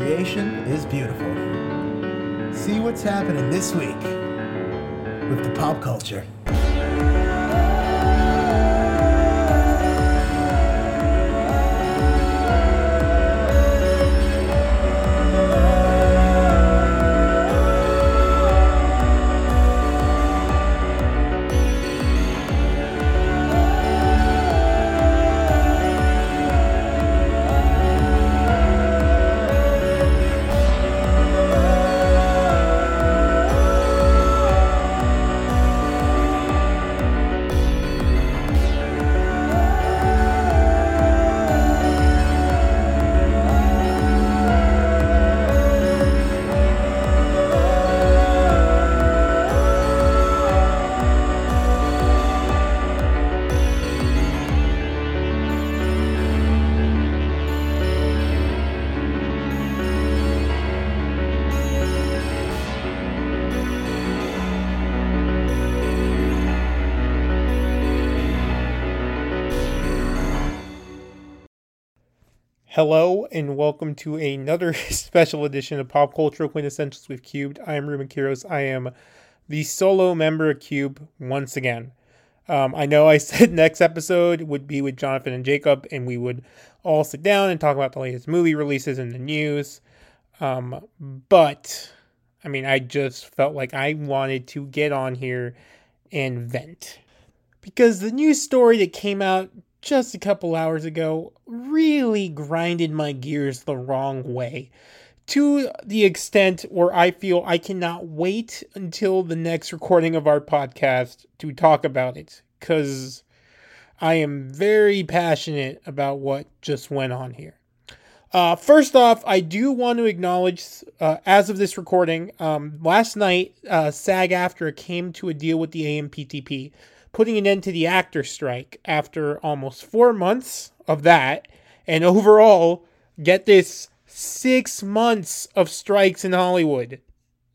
creation is beautiful. See what's happening this week with the pop culture. Hello and welcome to another special edition of Pop Cultural Quintessentials with Qubed. I am Ruben Quiros. I am the solo member of Cube once again. Um, I know I said next episode would be with Jonathan and Jacob, and we would all sit down and talk about the latest movie releases and the news. Um, but I mean, I just felt like I wanted to get on here and vent because the news story that came out just a couple hours ago really grinded my gears the wrong way to the extent where I feel I cannot wait until the next recording of our podcast to talk about it because I am very passionate about what just went on here. Uh, first off, I do want to acknowledge, uh, as of this recording, um, last night, uh, SAG AFTRA came to a deal with the AMPTP putting an end to the actor strike after almost four months of that. And overall, get this six months of strikes in Hollywood.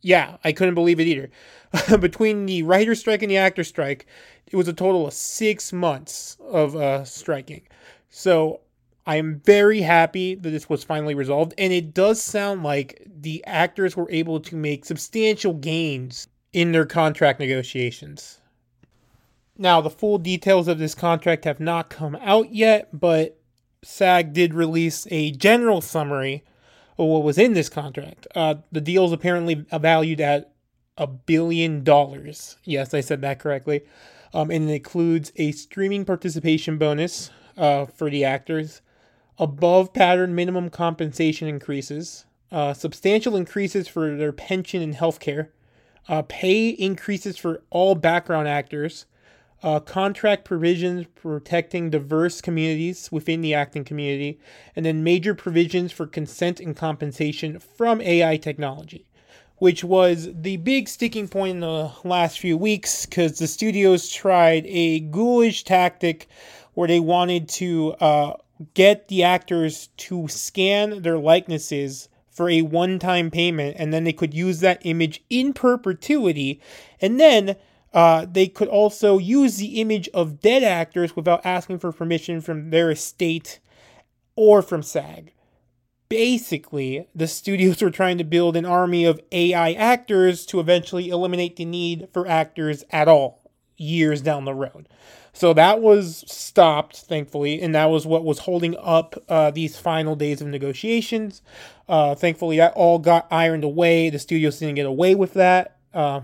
Yeah, I couldn't believe it either. Between the writer strike and the actor strike, it was a total of six months of uh, striking. So I am very happy that this was finally resolved. And it does sound like the actors were able to make substantial gains in their contract negotiations. Now, the full details of this contract have not come out yet, but SAG did release a general summary of what was in this contract. Uh, the deal is apparently valued at a billion dollars. Yes, I said that correctly. Um, and it includes a streaming participation bonus uh, for the actors, above pattern minimum compensation increases, uh, substantial increases for their pension and health care, uh, pay increases for all background actors, uh, contract provisions protecting diverse communities within the acting community, and then major provisions for consent and compensation from AI technology, which was the big sticking point in the last few weeks because the studios tried a ghoulish tactic where they wanted to uh, get the actors to scan their likenesses for a one time payment, and then they could use that image in perpetuity, and then uh, they could also use the image of dead actors without asking for permission from their estate or from SAG. Basically, the studios were trying to build an army of AI actors to eventually eliminate the need for actors at all years down the road. So that was stopped, thankfully, and that was what was holding up uh, these final days of negotiations. Uh, thankfully, that all got ironed away. The studios didn't get away with that. Uh,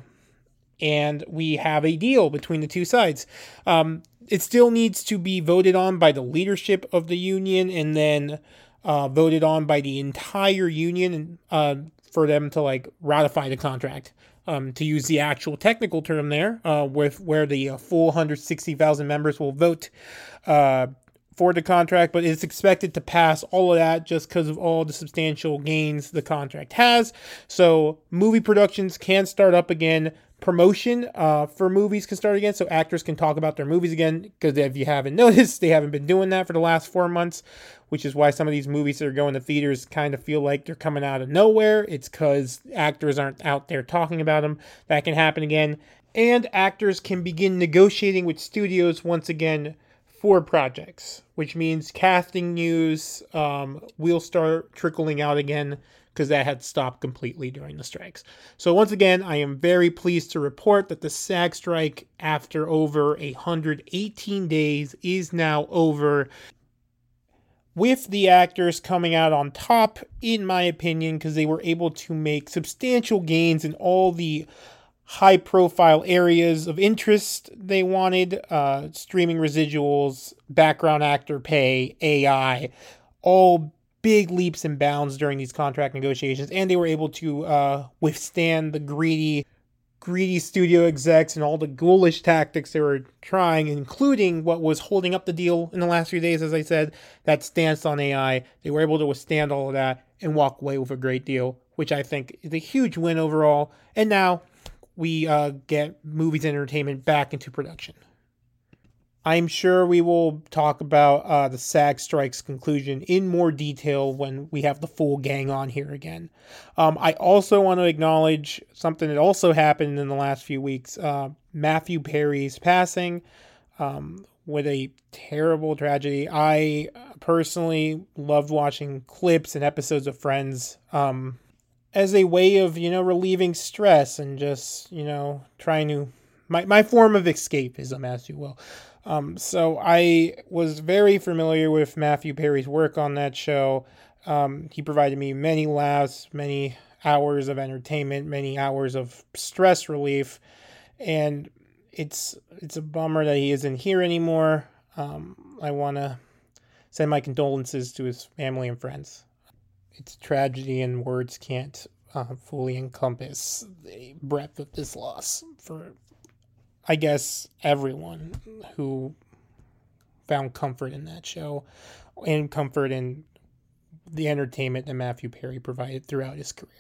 and we have a deal between the two sides. Um, it still needs to be voted on by the leadership of the union and then uh, voted on by the entire union uh, for them to like ratify the contract. Um, to use the actual technical term there, uh, with where the full 160,000 members will vote uh, for the contract, but it's expected to pass all of that just because of all the substantial gains the contract has. So movie productions can start up again promotion uh, for movies can start again so actors can talk about their movies again because if you haven't noticed they haven't been doing that for the last four months which is why some of these movies that are going to theaters kind of feel like they're coming out of nowhere. It's because actors aren't out there talking about them that can happen again. And actors can begin negotiating with studios once again for projects, which means casting news um, will start trickling out again because that had stopped completely during the strikes. So once again, I am very pleased to report that the SAG strike, after over 118 days, is now over. With the actors coming out on top, in my opinion, because they were able to make substantial gains in all the high profile areas of interest they wanted uh, streaming residuals, background actor pay, AI, all big leaps and bounds during these contract negotiations, and they were able to uh, withstand the greedy, greedy studio execs and all the ghoulish tactics they were trying, including what was holding up the deal in the last few days, as I said, that stance on AI. They were able to withstand all of that and walk away with a great deal, which I think is a huge win overall. And now we uh, get movies and entertainment back into production. I'm sure we will talk about uh, the SAG strike's conclusion in more detail when we have the full gang on here again. Um, I also want to acknowledge something that also happened in the last few weeks uh, Matthew Perry's passing. Um, with a terrible tragedy. I personally loved watching clips and episodes of Friends um, as a way of, you know, relieving stress and just, you know, trying to, my, my form of escapism, as you will. Um, so I was very familiar with Matthew Perry's work on that show. Um, he provided me many laughs, many hours of entertainment, many hours of stress relief, and it's it's a bummer that he isn't here anymore. Um, I want to send my condolences to his family and friends. It's a tragedy, and words can't uh, fully encompass the breadth of this loss for I guess everyone who found comfort in that show and comfort in the entertainment that Matthew Perry provided throughout his career.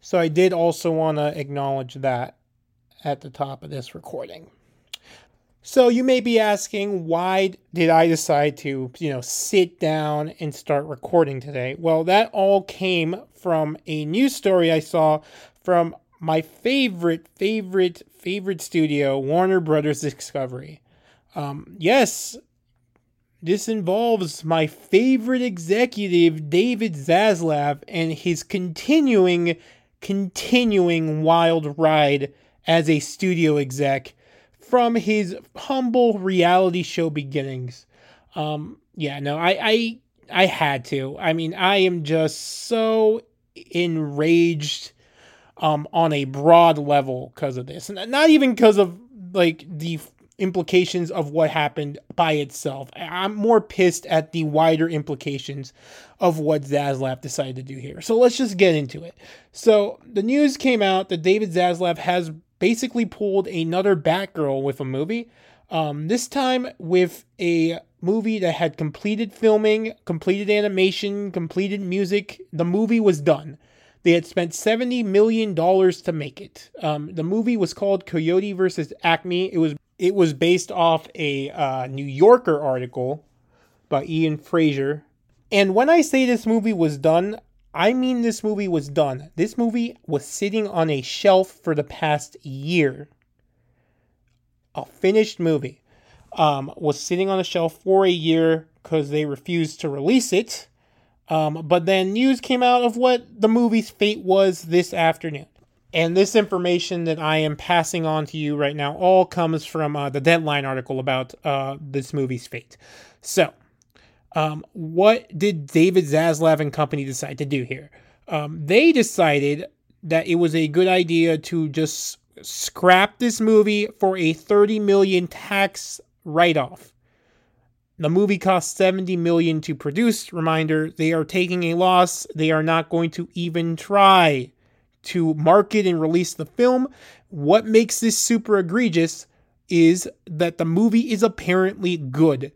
So I did also want to acknowledge that at the top of this recording. So you may be asking, why did I decide to, you know, sit down and start recording today? Well, that all came from a news story I saw from my favorite, favorite, favorite studio, Warner Brothers Discovery. Um, yes, this involves my favorite executive, David Zaslav, and his continuing, continuing wild ride as a studio exec from his humble reality show beginnings. Um, yeah, no, I, I, I had to. I mean, I am just so enraged um, on a broad level because of this, not even because of like the implications of what happened by itself. I'm more pissed at the wider implications of what Zaslav decided to do here. So let's just get into it. So the news came out that David Zaslav has basically pulled another Batgirl with a movie. Um, this time with a movie that had completed filming, completed animation, completed music. The movie was done. They had spent $70 million to make it. Um, the movie was called Coyote versus Acme. It was it was based off a uh, New Yorker article by Ian Frazier. And when I say this movie was done, I mean this movie was done. This movie was sitting on a shelf for the past year. A finished movie um, was sitting on a shelf for a year because they refused to release it. Um, but then news came out of what the movie's fate was this afternoon. And this information that I am passing on to you right now all comes from uh, the Deadline article about uh, this movie's fate. So, um, what did David Zaslav and company decide to do here? Um, they decided that it was a good idea to just scrap this movie for a 30 million tax write-off. The movie cost 70 million to produce. Reminder, they are taking a loss. They are not going to even try to market and release the film. What makes this super egregious is that the movie is apparently good.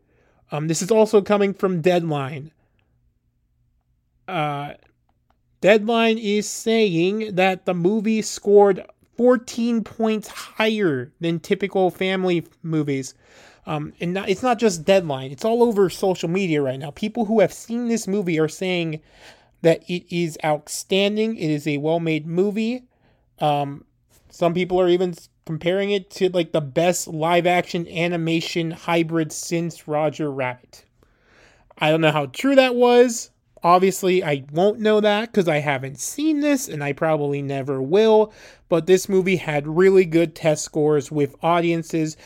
Um, this is also coming from Deadline. Uh, Deadline is saying that the movie scored 14 points higher than typical family movies. Um, and not, it's not just Deadline; it's all over social media right now. People who have seen this movie are saying that it is outstanding. It is a well-made movie. Um, Some people are even comparing it to like the best live action animation hybrid since Roger Rabbit. I don't know how true that was. Obviously, I won't know that because I haven't seen this and I probably never will. But this movie had really good test scores with audiences.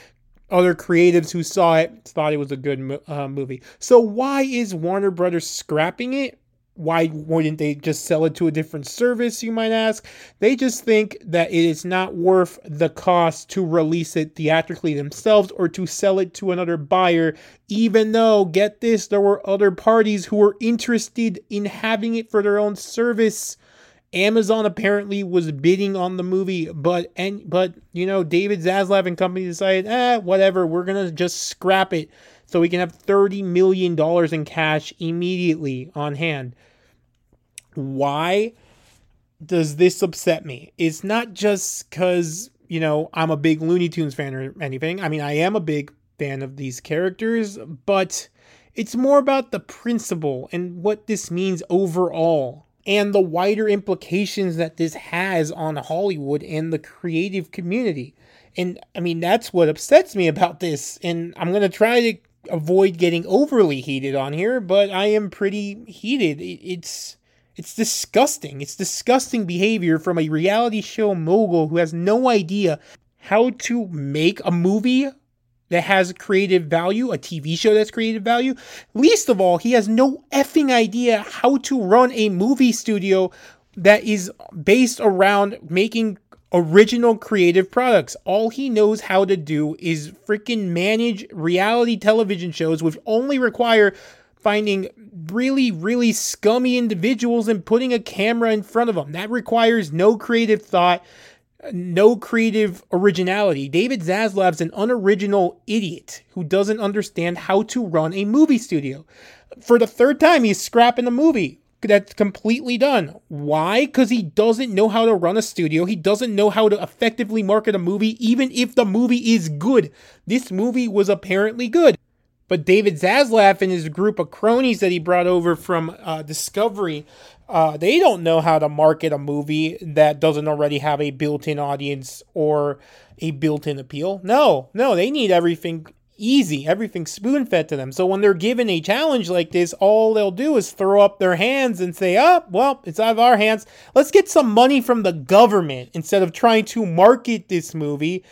Other creatives who saw it thought it was a good uh, movie. So, why is Warner Brothers scrapping it? why wouldn't they just sell it to a different service, you might ask? They just think that it is not worth the cost to release it theatrically themselves or to sell it to another buyer, even though, get this, there were other parties who were interested in having it for their own service. Amazon apparently was bidding on the movie, but and but you know David Zaslav and company decided, eh, whatever, we're gonna just scrap it so we can have $30 million in cash immediately on hand. Why does this upset me? It's not just because, you know, I'm a big Looney Tunes fan or anything. I mean, I am a big fan of these characters, but it's more about the principle and what this means overall and the wider implications that this has on Hollywood and the creative community. And I mean, that's what upsets me about this. And I'm going to try to avoid getting overly heated on here, but I am pretty heated. It's it's disgusting. It's disgusting behavior from a reality show mogul who has no idea how to make a movie that has creative value, a TV show that's creative value. Least of all, he has no effing idea how to run a movie studio that is based around making original creative products. All he knows how to do is freaking manage reality television shows, which only require finding really, really scummy individuals and putting a camera in front of them. That requires no creative thought, no creative originality. David Zaslav's an unoriginal idiot who doesn't understand how to run a movie studio. For the third time, he's scrapping the movie that's completely done. Why? Because he doesn't know how to run a studio. He doesn't know how to effectively market a movie, even if the movie is good. This movie was apparently good. But David Zaslav and his group of cronies that he brought over from uh, Discovery, uh, they don't know how to market a movie that doesn't already have a built in audience or a built in appeal. No, no, they need everything easy, everything spoon fed to them. So when they're given a challenge like this, all they'll do is throw up their hands and say, oh, well, it's out of our hands. Let's get some money from the government instead of trying to market this movie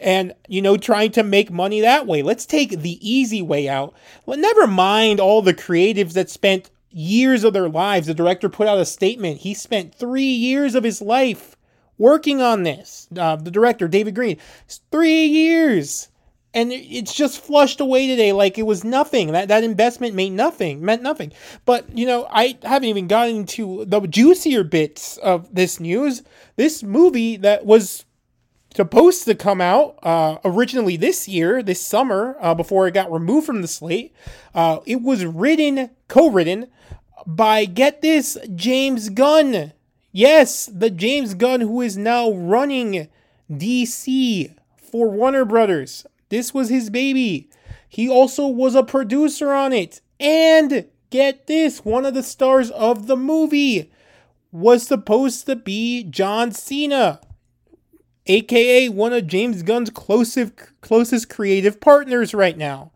and you know trying to make money that way. Let's take the easy way out. Well, never mind all the creatives that spent years of their lives. The director put out a statement. He spent three years of his life working on this. Uh, the director david green. Three years. And it's just flushed away today like it was nothing. That that investment made nothing, meant nothing. But you know, I haven't even gotten into the juicier bits of this news. This movie that was supposed to come out uh, originally this year, this summer, uh, before it got removed from the slate. Uh, it was written, co-written by get this James Gunn. Yes, the James Gunn who is now running DC for Warner Brothers. This was his baby. He also was a producer on it. And get this one of the stars of the movie was supposed to be John Cena, aka one of James Gunn's closest, closest creative partners right now.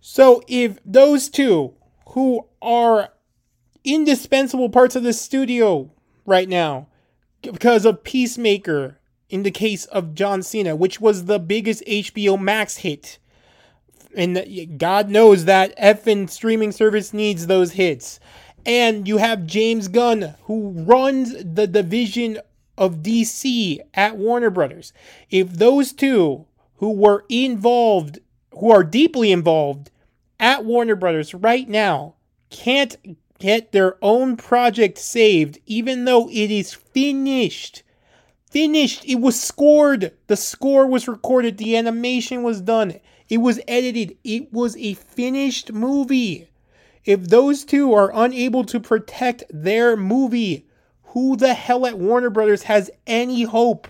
So if those two, who are indispensable parts of the studio right now, because of Peacemaker in the case of John Cena, which was the biggest HBO Max hit. And God knows that effing streaming service needs those hits. And you have James Gunn, who runs the division of DC at Warner Brothers. If those two who were involved, who are deeply involved at Warner Brothers right now, can't get their own project saved, even though it is finished, finished. It was scored. The score was recorded. The animation was done. It was edited. It was a finished movie. If those two are unable to protect their movie, who the hell at Warner Brothers has any hope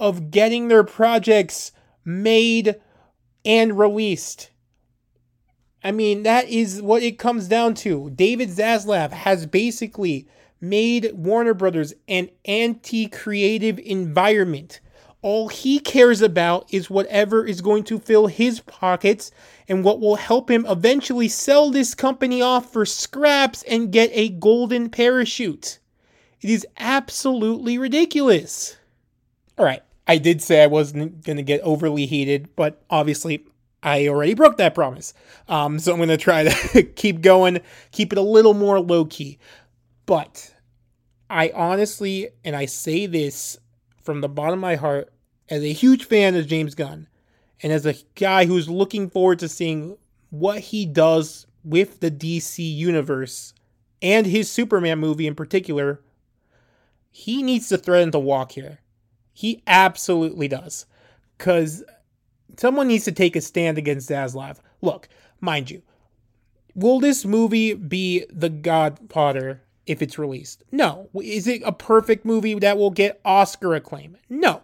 of getting their projects made and released? I mean, that is what it comes down to. David Zaslav has basically made Warner Brothers an anti creative environment. All he cares about is whatever is going to fill his pockets and what will help him eventually sell this company off for scraps and get a golden parachute. It is absolutely ridiculous. All right, I did say I wasn't going to get overly heated, but obviously I already broke that promise. Um, so I'm going to try to keep going, keep it a little more low key. But I honestly, and I say this from the bottom of my heart, as a huge fan of James Gunn, and as a guy who's looking forward to seeing what he does with the DC universe and his Superman movie in particular, he needs to threaten to walk here. He absolutely does. Because someone needs to take a stand against Zaslav. Look, mind you, will this movie be The Godfather if it's released? No. Is it a perfect movie that will get Oscar acclaim? No.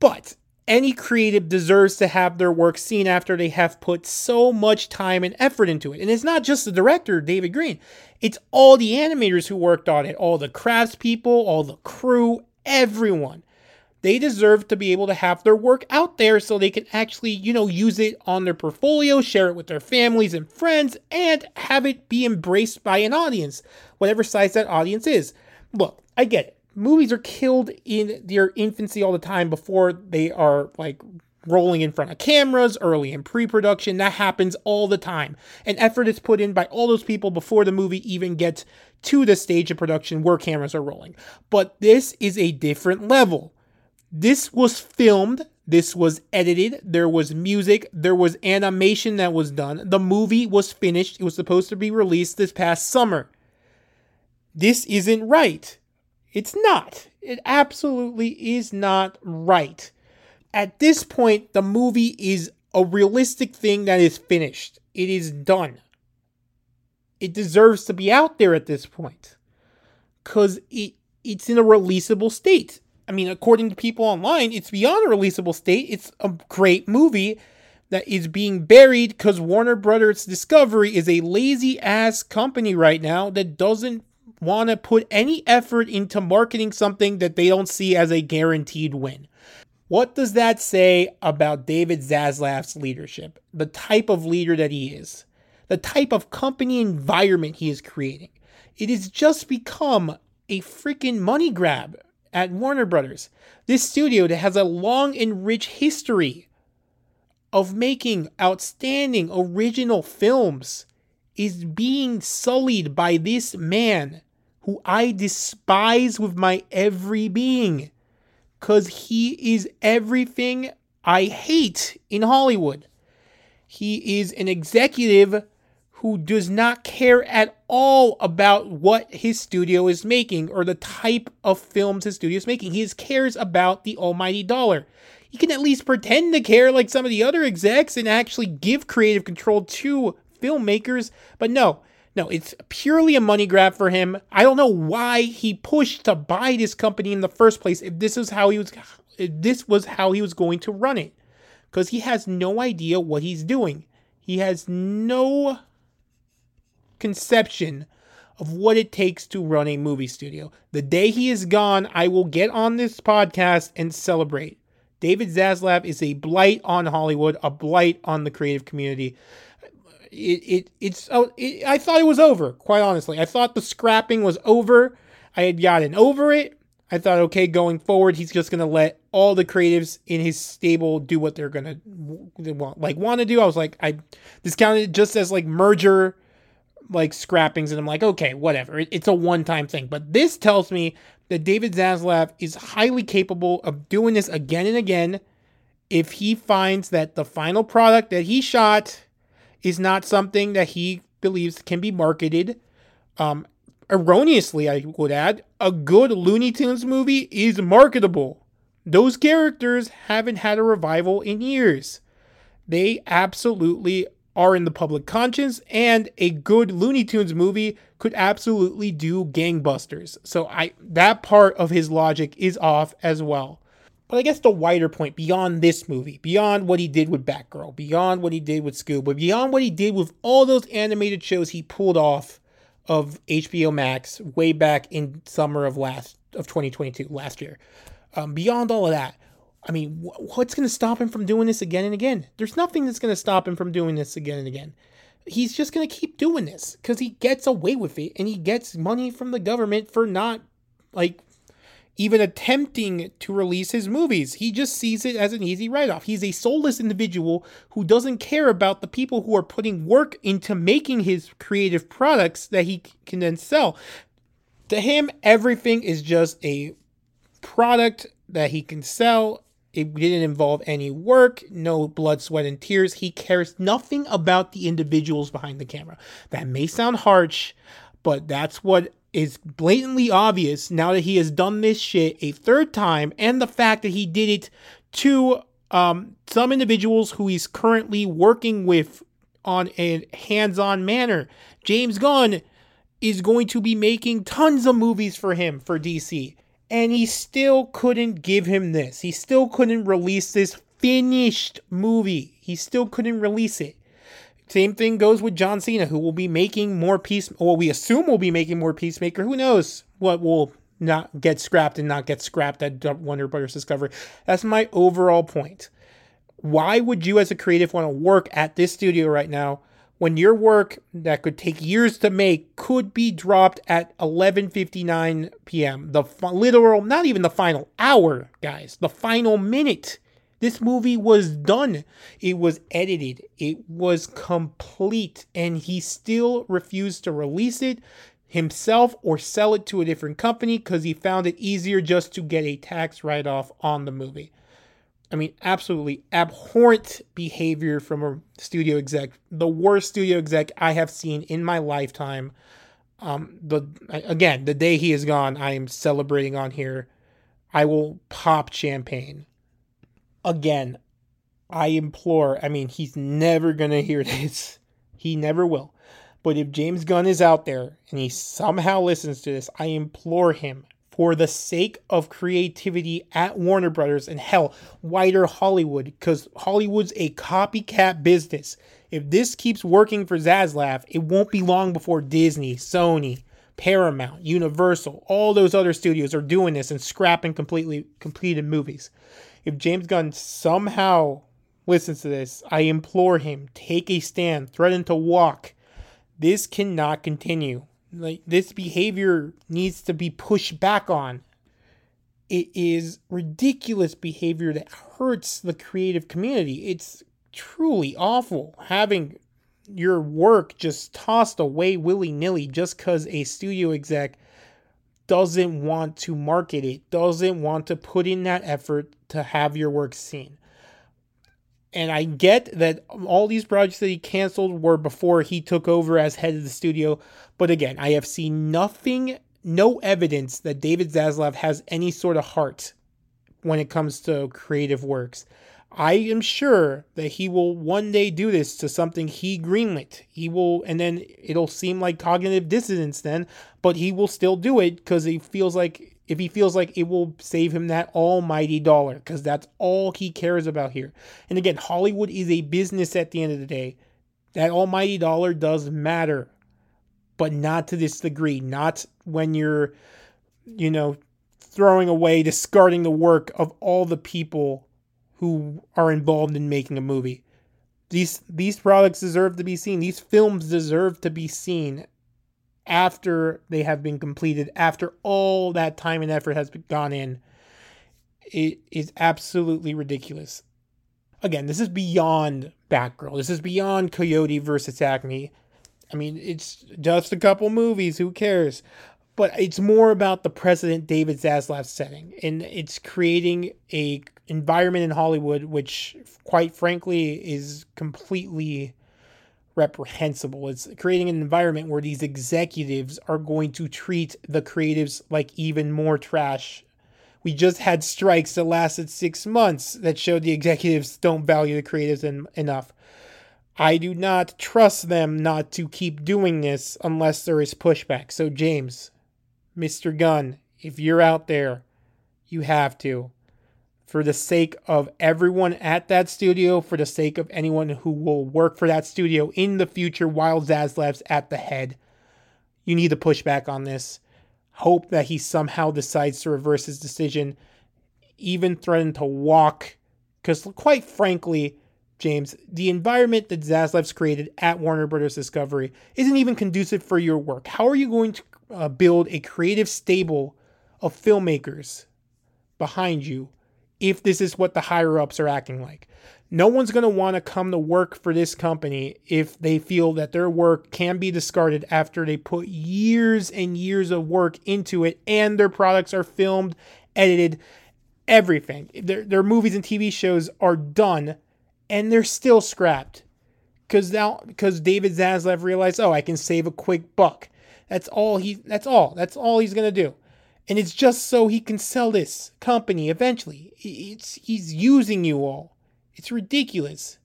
But any creative deserves to have their work seen after they have put so much time and effort into it. And it's not just the director, David Green, it's all the animators who worked on it, all the craftspeople, all the crew, everyone. They deserve to be able to have their work out there so they can actually, you know, use it on their portfolio, share it with their families and friends, and have it be embraced by an audience, whatever size that audience is. Look, I get it movies are killed in their infancy all the time before they are like rolling in front of cameras early in pre-production. That happens all the time. And effort is put in by all those people before the movie even gets to the stage of production where cameras are rolling. But this is a different level. This was filmed this was edited there was music there was animation that was done. The movie was finished it was supposed to be released this past summer. This isn't right it's not. It absolutely is not right. At this point, the movie is a realistic thing that is finished. It is done. It deserves to be out there at this point. Cause it it's in a releasable state. I mean, according to people online, it's beyond a releasable state. It's a great movie that is being buried because Warner Brothers Discovery is a lazy ass company right now that doesn't want to put any effort into marketing something that they don't see as a guaranteed win. What does that say about David Zaslav's leadership? The type of leader that he is, the type of company environment he is creating. It has just become a freaking money grab at Warner Brothers. This studio that has a long and rich history of making outstanding original films is being sullied by this man who I despise with my every being because he is everything I hate in Hollywood. He is an executive who does not care at all about what his studio is making or the type of films his studio is making. He just cares about the almighty dollar. He can at least pretend to care like some of the other execs and actually give creative control to filmmakers, but no, no, it's purely a money grab for him. I don't know why he pushed to buy this company in the first place if this is how he was this was how he was going to run it. Cuz he has no idea what he's doing. He has no conception of what it takes to run a movie studio. The day he is gone, I will get on this podcast and celebrate. David Zaslav is a blight on Hollywood, a blight on the creative community it, it it's oh, it, I thought it was over. Quite honestly, I thought the scrapping was over. I had gotten over it. I thought, okay, going forward, he's just gonna let all the creatives in his stable do what they're gonna they want, like want to do. I was like, I discounted it just as like merger, like scrappings, and I'm like, okay, whatever. It, it's a one time thing. But this tells me that David Zaslav is highly capable of doing this again and again. If he finds that the final product that he shot is not something that he believes can be marketed. Um, erroneously, I would add, a good Looney Tunes movie is marketable. Those characters haven't had a revival in years. They absolutely are in the public conscience, and a good Looney Tunes movie could absolutely do gangbusters. So I that part of his logic is off as well. But I guess the wider point beyond this movie, beyond what he did with Batgirl, beyond what he did with Scoob, beyond what he did with all those animated shows he pulled off of HBO Max way back in summer of last of 2022 last year. Um, beyond all of that, I mean, wh- what's going to stop him from doing this again and again? There's nothing that's going to stop him from doing this again and again. He's just going to keep doing this because he gets away with it and he gets money from the government for not like even attempting to release his movies. He just sees it as an easy write off. He's a soulless individual who doesn't care about the people who are putting work into making his creative products that he can then sell. To him, everything is just a product that he can sell. It didn't involve any work, no blood, sweat, and tears. He cares nothing about the individuals behind the camera. That may sound harsh, but that's what is blatantly obvious now that he has done this shit a third time, and the fact that he did it to um, some individuals who he's currently working with on a hands on manner. James Gunn is going to be making tons of movies for him for DC. And he still couldn't give him this. He still couldn't release this finished movie. He still couldn't release it. Same thing goes with John Cena, who will be making more Peace. Well, we assume will be making more Peacemaker. Who knows what will not get scrapped and not get scrapped at Warner Brothers Discovery. That's my overall point. Why would you, as a creative, want to work at this studio right now when your work that could take years to make could be dropped at 11:59 p.m. The literal, not even the final hour, guys, the final minute. This movie was done. It was edited. It was complete and he still refused to release it himself or sell it to a different company cuz he found it easier just to get a tax write-off on the movie. I mean, absolutely abhorrent behavior from a studio exec. The worst studio exec I have seen in my lifetime. Um, the again, the day he is gone, I am celebrating on here. I will pop champagne. Again, I implore. I mean, he's never gonna hear this. He never will. But if James Gunn is out there and he somehow listens to this, I implore him for the sake of creativity at Warner Brothers and hell, wider Hollywood, because Hollywood's a copycat business. If this keeps working for Zaslav, it won't be long before Disney, Sony, Paramount, Universal, all those other studios are doing this and scrapping completely completed movies. If James Gunn somehow listens to this, I implore him, take a stand, threaten to walk. This cannot continue like this behavior needs to be pushed back on. It is ridiculous behavior that hurts the creative community. It's truly awful having your work just tossed away willy nilly just because a studio exec doesn't want to market it, doesn't want to put in that effort to have your work seen. And I get that all these projects that he canceled were before he took over as head of the studio. But again, I have seen nothing, no evidence that David Zaslav has any sort of heart when it comes to creative works. I am sure that he will one day do this to something he greenlit. He will, and then it'll seem like cognitive dissonance then, but he will still do it because he feels like if he feels like it will save him that almighty dollar because that's all he cares about here. And again, Hollywood is a business at the end of the day. That almighty dollar does matter, but not to this degree. Not when you're, you know, throwing away, discarding the work of all the people who are involved in making a movie. These these products deserve to be seen. These films deserve to be seen after they have been completed, after all that time and effort has gone in, it is absolutely ridiculous. Again, this is beyond Batgirl. This is beyond Coyote versus Acme. I mean, it's just a couple movies. Who cares? But it's more about the President David Zaslav setting, and it's creating a environment in Hollywood which, quite frankly, is completely reprehensible. It's creating an environment where these executives are going to treat the creatives like even more trash. We just had strikes that lasted six months that showed the executives don't value the creatives en- enough. I do not trust them not to keep doing this unless there is pushback. So, James, Mr. Gunn, if you're out there, you have to for the sake of everyone at that studio, for the sake of anyone who will work for that studio in the future while Zaslav's at the head. you need to push back on this. Hope that he somehow decides to reverse his decision, even threaten to walk. Because, quite frankly, James, the environment that Zaslav's created at Warner Brothers Discovery isn't even conducive for your work. How are you going to uh, build a creative stable of filmmakers behind you if this is what the higher ups are acting like? No one's going to want to come to work for this company if they feel that their work can be discarded after they put years and years of work into it and their products are filmed, edited, everything. Their, their movies and TV shows are done and they're still scrapped because now because David Zaslav realized, oh, I can save a quick buck. That's all he. That's all. That's all he's gonna do, and it's just so he can sell this company eventually. It's he's using you all. It's ridiculous.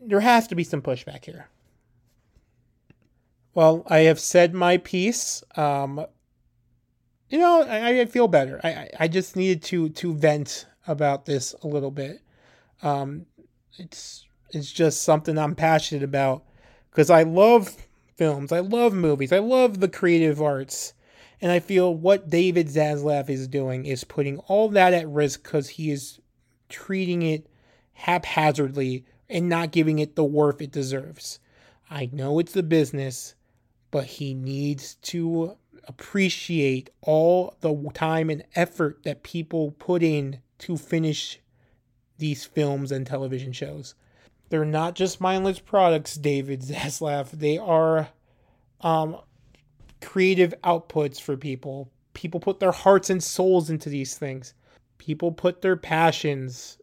There has to be some pushback here. Well, I have said my piece. Um, you know, I, I feel better. I, I just needed to to vent about this a little bit. Um, it's it's just something I'm passionate about because I love films, I love movies, I love the creative arts, and I feel what David Zaslav is doing is putting all that at risk because he is treating it haphazardly and not giving it the worth it deserves. I know it's the business, but he needs to appreciate all the time and effort that people put in to finish these films and television shows. They're not just mindless products, David Zaslav. They are um, creative outputs for people. People put their hearts and souls into these things. People put their passions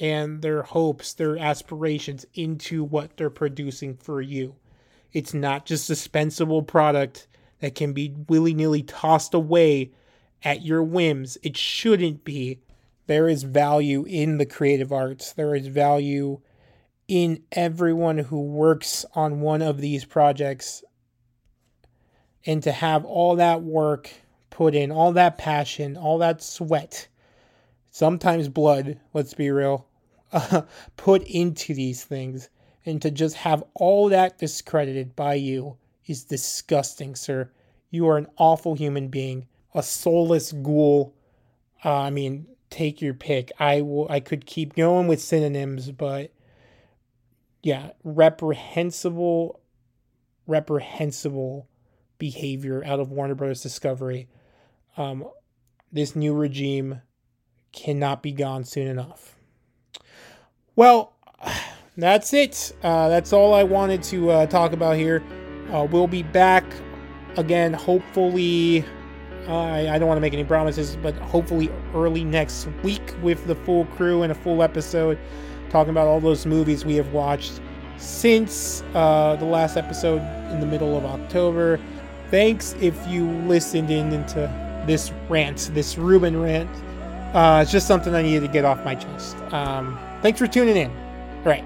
and their hopes, their aspirations into what they're producing for you. It's not just a dispensable product that can be willy nilly tossed away at your whims. It shouldn't be there is value in the creative arts. There is value in everyone who works on one of these projects. And to have all that work put in, all that passion, all that sweat, sometimes blood, let's be real, uh, put into these things, and to just have all that discredited by you is disgusting, sir. You are an awful human being, a soulless ghoul. Uh, I mean, take your pick. I will. I could keep going with synonyms, but yeah, reprehensible, reprehensible behavior out of Warner Brothers Discovery. Um, this new regime cannot be gone soon enough. Well, that's it. Uh, that's all I wanted to uh, talk about here. Uh, we'll be back again, hopefully I, I don't want to make any promises, but hopefully early next week with the full crew and a full episode talking about all those movies we have watched since uh, the last episode in the middle of October. Thanks if you listened in into this rant, this Ruben rant. Uh, it's just something I needed to get off my chest. Um, thanks for tuning in. All right.